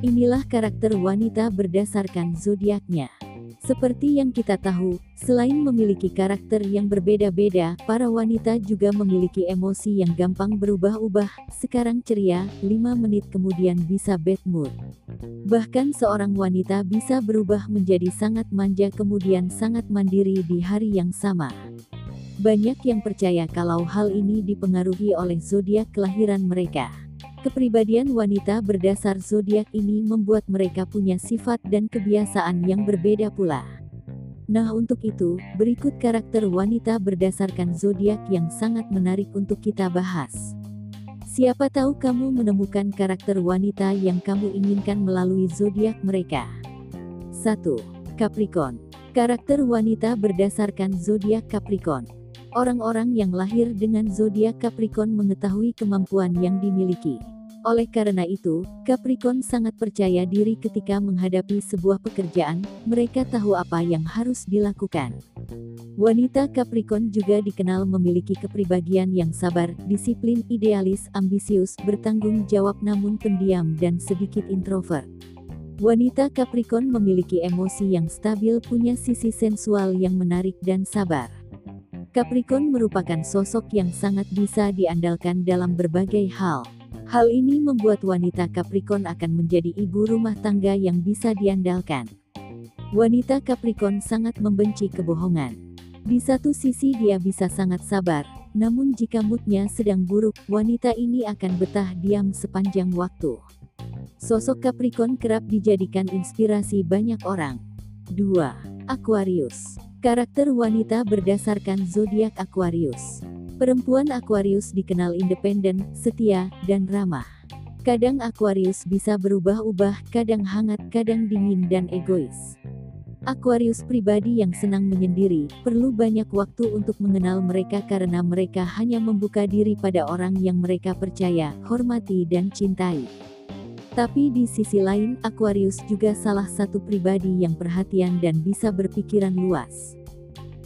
Inilah karakter wanita berdasarkan zodiaknya. Seperti yang kita tahu, selain memiliki karakter yang berbeda-beda, para wanita juga memiliki emosi yang gampang berubah-ubah, sekarang ceria, 5 menit kemudian bisa bad mood. Bahkan seorang wanita bisa berubah menjadi sangat manja kemudian sangat mandiri di hari yang sama. Banyak yang percaya kalau hal ini dipengaruhi oleh zodiak kelahiran mereka. Kepribadian wanita berdasar zodiak ini membuat mereka punya sifat dan kebiasaan yang berbeda pula. Nah, untuk itu, berikut karakter wanita berdasarkan zodiak yang sangat menarik untuk kita bahas. Siapa tahu kamu menemukan karakter wanita yang kamu inginkan melalui zodiak mereka. 1. Capricorn. Karakter wanita berdasarkan zodiak Capricorn. Orang-orang yang lahir dengan zodiak Capricorn mengetahui kemampuan yang dimiliki. Oleh karena itu, Capricorn sangat percaya diri ketika menghadapi sebuah pekerjaan, mereka tahu apa yang harus dilakukan. Wanita Capricorn juga dikenal memiliki kepribadian yang sabar, disiplin, idealis, ambisius, bertanggung jawab namun pendiam dan sedikit introvert. Wanita Capricorn memiliki emosi yang stabil punya sisi sensual yang menarik dan sabar. Capricorn merupakan sosok yang sangat bisa diandalkan dalam berbagai hal. Hal ini membuat wanita Capricorn akan menjadi ibu rumah tangga yang bisa diandalkan. Wanita Capricorn sangat membenci kebohongan. Di satu sisi dia bisa sangat sabar, namun jika moodnya sedang buruk, wanita ini akan betah diam sepanjang waktu. Sosok Capricorn kerap dijadikan inspirasi banyak orang. 2. Aquarius Karakter wanita berdasarkan zodiak Aquarius. Perempuan Aquarius dikenal independen, setia, dan ramah. Kadang Aquarius bisa berubah-ubah, kadang hangat, kadang dingin dan egois. Aquarius pribadi yang senang menyendiri, perlu banyak waktu untuk mengenal mereka karena mereka hanya membuka diri pada orang yang mereka percaya, hormati dan cintai. Tapi di sisi lain, Aquarius juga salah satu pribadi yang perhatian dan bisa berpikiran luas.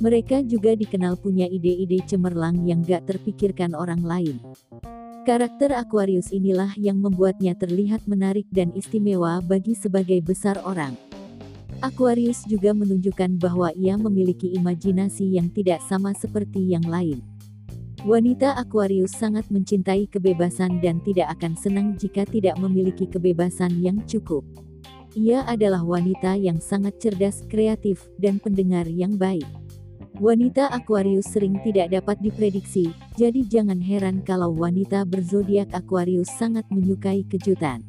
Mereka juga dikenal punya ide-ide cemerlang yang gak terpikirkan orang lain. Karakter Aquarius inilah yang membuatnya terlihat menarik dan istimewa bagi sebagai besar orang. Aquarius juga menunjukkan bahwa ia memiliki imajinasi yang tidak sama seperti yang lain. Wanita Aquarius sangat mencintai kebebasan dan tidak akan senang jika tidak memiliki kebebasan yang cukup. Ia adalah wanita yang sangat cerdas, kreatif, dan pendengar yang baik. Wanita Aquarius sering tidak dapat diprediksi, jadi jangan heran kalau wanita berzodiak Aquarius sangat menyukai kejutan.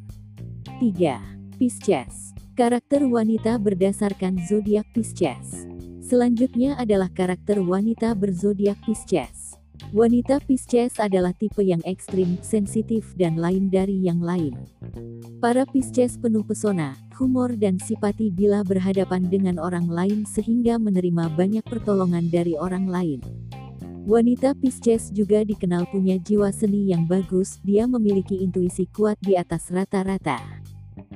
3. Pisces. Karakter wanita berdasarkan zodiak Pisces. Selanjutnya adalah karakter wanita berzodiak Pisces. Wanita Pisces adalah tipe yang ekstrim, sensitif dan lain dari yang lain. Para Pisces penuh pesona, humor dan simpati bila berhadapan dengan orang lain sehingga menerima banyak pertolongan dari orang lain. Wanita Pisces juga dikenal punya jiwa seni yang bagus, dia memiliki intuisi kuat di atas rata-rata.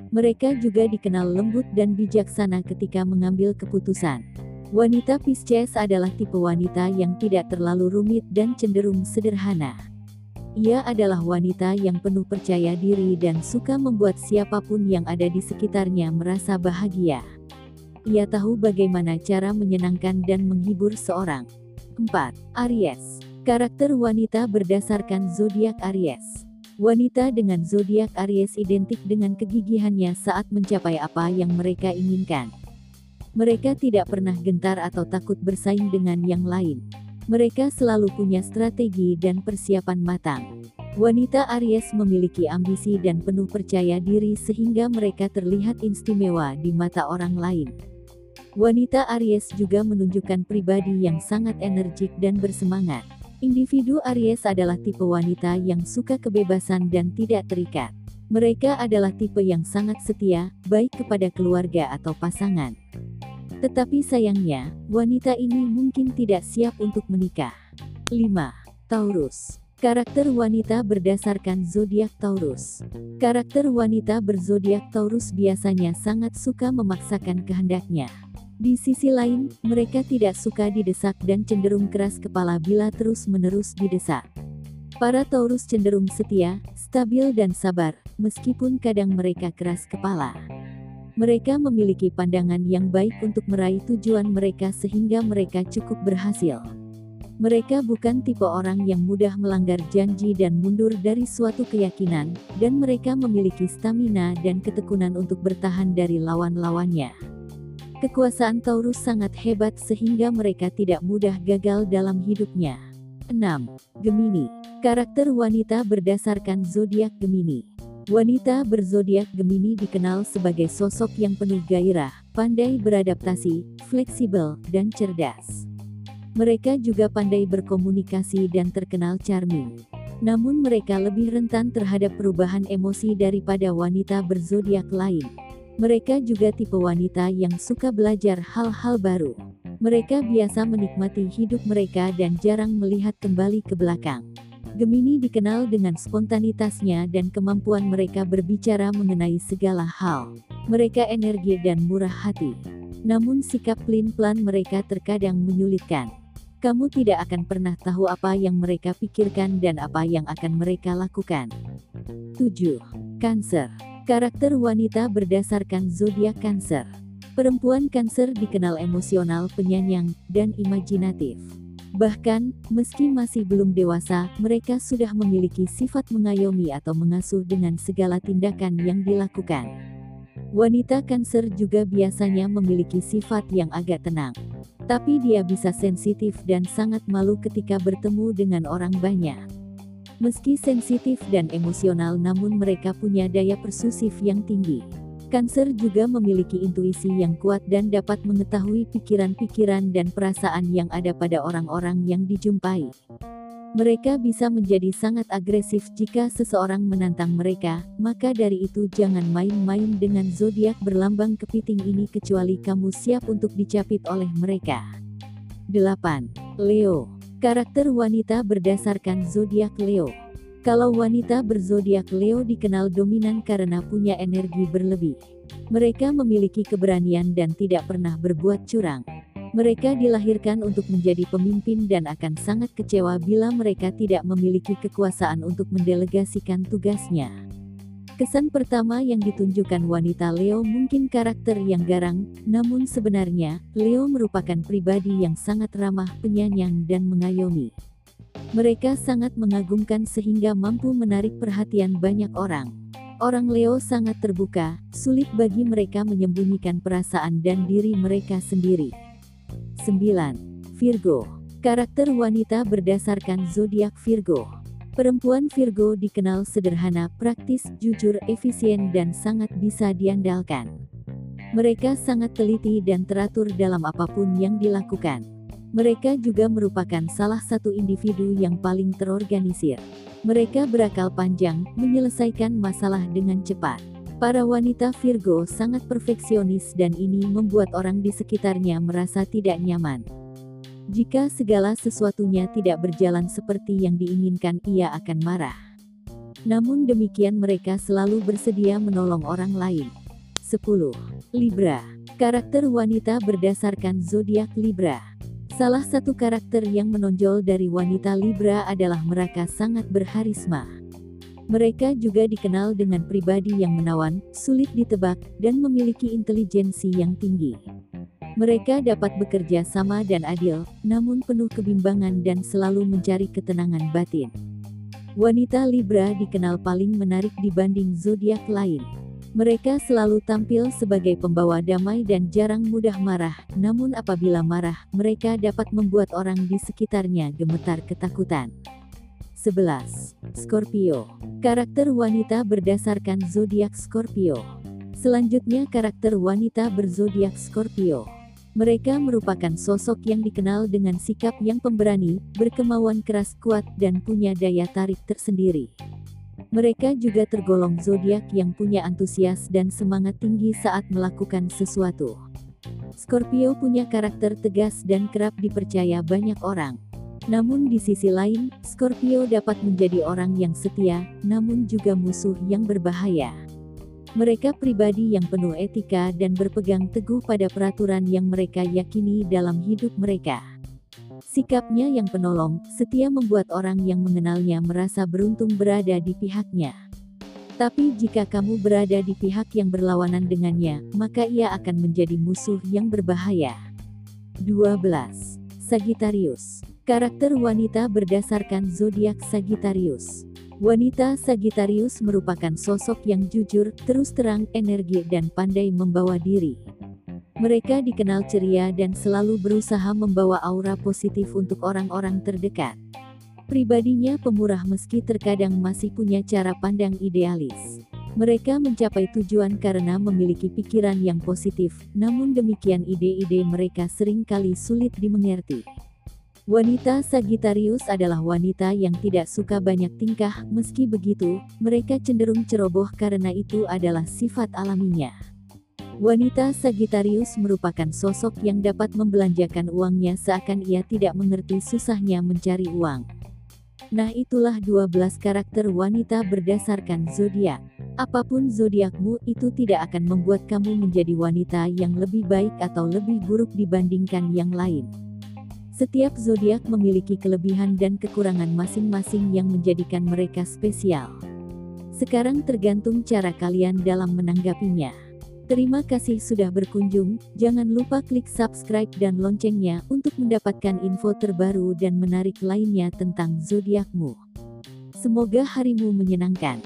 Mereka juga dikenal lembut dan bijaksana ketika mengambil keputusan. Wanita Pisces adalah tipe wanita yang tidak terlalu rumit dan cenderung sederhana. Ia adalah wanita yang penuh percaya diri dan suka membuat siapa pun yang ada di sekitarnya merasa bahagia. Ia tahu bagaimana cara menyenangkan dan menghibur seorang. 4. Aries. Karakter wanita berdasarkan zodiak Aries. Wanita dengan zodiak Aries identik dengan kegigihannya saat mencapai apa yang mereka inginkan. Mereka tidak pernah gentar atau takut bersaing dengan yang lain. Mereka selalu punya strategi dan persiapan matang. Wanita Aries memiliki ambisi dan penuh percaya diri sehingga mereka terlihat istimewa di mata orang lain. Wanita Aries juga menunjukkan pribadi yang sangat energik dan bersemangat. Individu Aries adalah tipe wanita yang suka kebebasan dan tidak terikat. Mereka adalah tipe yang sangat setia, baik kepada keluarga atau pasangan. Tetapi sayangnya, wanita ini mungkin tidak siap untuk menikah. 5. Taurus Karakter wanita berdasarkan zodiak Taurus. Karakter wanita berzodiak Taurus biasanya sangat suka memaksakan kehendaknya. Di sisi lain, mereka tidak suka didesak dan cenderung keras kepala bila terus-menerus didesak. Para Taurus cenderung setia, stabil dan sabar, meskipun kadang mereka keras kepala. Mereka memiliki pandangan yang baik untuk meraih tujuan mereka sehingga mereka cukup berhasil. Mereka bukan tipe orang yang mudah melanggar janji dan mundur dari suatu keyakinan, dan mereka memiliki stamina dan ketekunan untuk bertahan dari lawan-lawannya. Kekuasaan Taurus sangat hebat sehingga mereka tidak mudah gagal dalam hidupnya. 6. Gemini. Karakter wanita berdasarkan zodiak Gemini. Wanita berzodiak Gemini dikenal sebagai sosok yang penuh gairah, pandai beradaptasi, fleksibel, dan cerdas. Mereka juga pandai berkomunikasi dan terkenal charming. Namun mereka lebih rentan terhadap perubahan emosi daripada wanita berzodiak lain. Mereka juga tipe wanita yang suka belajar hal-hal baru. Mereka biasa menikmati hidup mereka dan jarang melihat kembali ke belakang. Gemini dikenal dengan spontanitasnya dan kemampuan mereka berbicara mengenai segala hal. Mereka energi dan murah hati. Namun sikap pelin-pelan mereka terkadang menyulitkan. Kamu tidak akan pernah tahu apa yang mereka pikirkan dan apa yang akan mereka lakukan. 7. Cancer. Karakter wanita berdasarkan zodiak Cancer. Perempuan Cancer dikenal emosional, penyayang, dan imajinatif. Bahkan, meski masih belum dewasa, mereka sudah memiliki sifat mengayomi atau mengasuh dengan segala tindakan yang dilakukan. Wanita Cancer juga biasanya memiliki sifat yang agak tenang. Tapi dia bisa sensitif dan sangat malu ketika bertemu dengan orang banyak. Meski sensitif dan emosional namun mereka punya daya persusif yang tinggi. Cancer juga memiliki intuisi yang kuat dan dapat mengetahui pikiran-pikiran dan perasaan yang ada pada orang-orang yang dijumpai. Mereka bisa menjadi sangat agresif jika seseorang menantang mereka, maka dari itu jangan main-main dengan zodiak berlambang kepiting ini kecuali kamu siap untuk dicapit oleh mereka. 8. Leo. Karakter wanita berdasarkan zodiak Leo. Kalau wanita berzodiak Leo dikenal dominan karena punya energi berlebih. Mereka memiliki keberanian dan tidak pernah berbuat curang. Mereka dilahirkan untuk menjadi pemimpin dan akan sangat kecewa bila mereka tidak memiliki kekuasaan untuk mendelegasikan tugasnya. Kesan pertama yang ditunjukkan wanita Leo mungkin karakter yang garang, namun sebenarnya, Leo merupakan pribadi yang sangat ramah, penyayang dan mengayomi. Mereka sangat mengagumkan sehingga mampu menarik perhatian banyak orang. Orang Leo sangat terbuka, sulit bagi mereka menyembunyikan perasaan dan diri mereka sendiri. 9. Virgo. Karakter wanita berdasarkan zodiak Virgo. Perempuan Virgo dikenal sederhana, praktis, jujur, efisien dan sangat bisa diandalkan. Mereka sangat teliti dan teratur dalam apa pun yang dilakukan. Mereka juga merupakan salah satu individu yang paling terorganisir. Mereka berakal panjang, menyelesaikan masalah dengan cepat. Para wanita Virgo sangat perfeksionis dan ini membuat orang di sekitarnya merasa tidak nyaman. Jika segala sesuatunya tidak berjalan seperti yang diinginkan, ia akan marah. Namun demikian mereka selalu bersedia menolong orang lain. 10. Libra. Karakter wanita berdasarkan zodiak Libra. Salah satu karakter yang menonjol dari wanita Libra adalah mereka sangat berharisma. Mereka juga dikenal dengan pribadi yang menawan, sulit ditebak, dan memiliki intelijensi yang tinggi. Mereka dapat bekerja sama dan adil, namun penuh kebimbangan dan selalu mencari ketenangan batin. Wanita Libra dikenal paling menarik dibanding zodiak lain. Mereka selalu tampil sebagai pembawa damai dan jarang mudah marah, namun apabila marah, mereka dapat membuat orang di sekitarnya gemetar ketakutan. 11. Scorpio. Karakter wanita berdasarkan zodiak Scorpio. Selanjutnya karakter wanita berzodiak Scorpio. Mereka merupakan sosok yang dikenal dengan sikap yang pemberani, berkemauan keras kuat dan punya daya tarik tersendiri. Mereka juga tergolong zodiak yang punya antusias dan semangat tinggi saat melakukan sesuatu. Scorpio punya karakter tegas dan kerap dipercaya banyak orang. Namun di sisi lain, Scorpio dapat menjadi orang yang setia, namun juga musuh yang berbahaya. Mereka pribadi yang penuh etika dan berpegang teguh pada peraturan yang mereka yakini dalam hidup mereka. Sikapnya yang penolong, setia membuat orang yang mengenalnya merasa beruntung berada di pihaknya. Tapi jika kamu berada di pihak yang berlawanan dengannya, maka ia akan menjadi musuh yang berbahaya. 12. Sagittarius Karakter wanita berdasarkan zodiak Sagittarius. Wanita Sagittarius merupakan sosok yang jujur, terus terang, energi dan pandai membawa diri. Mereka dikenal ceria dan selalu berusaha membawa aura positif untuk orang-orang terdekat. Pribadinya pemurah meski terkadang masih punya cara pandang idealis. Mereka mencapai tujuan karena memiliki pikiran yang positif, namun demikian ide-ide mereka sering kali sulit dimengerti. Wanita Sagittarius adalah wanita yang tidak suka banyak tingkah, meski begitu, mereka cenderung ceroboh karena itu adalah sifat alaminya. Wanita Sagittarius merupakan sosok yang dapat membelanjakan uangnya seakan ia tidak mengerti susahnya mencari uang. Nah itulah 12 karakter wanita berdasarkan zodiak. Apa pun zodiakmu itu tidak akan membuat kamu menjadi wanita yang lebih baik atau lebih buruk dibandingkan yang lain. Setiap zodiak memiliki kelebihan dan kekurangan masing-masing yang menjadikan mereka spesial. Sekarang tergantung cara kalian dalam menanggapinya. Terima kasih sudah berkunjung, jangan lupa klik subscribe dan loncengnya untuk mendapatkan info terbaru dan menarik lainnya tentang zodiakmu. Semoga harimu menyenangkan.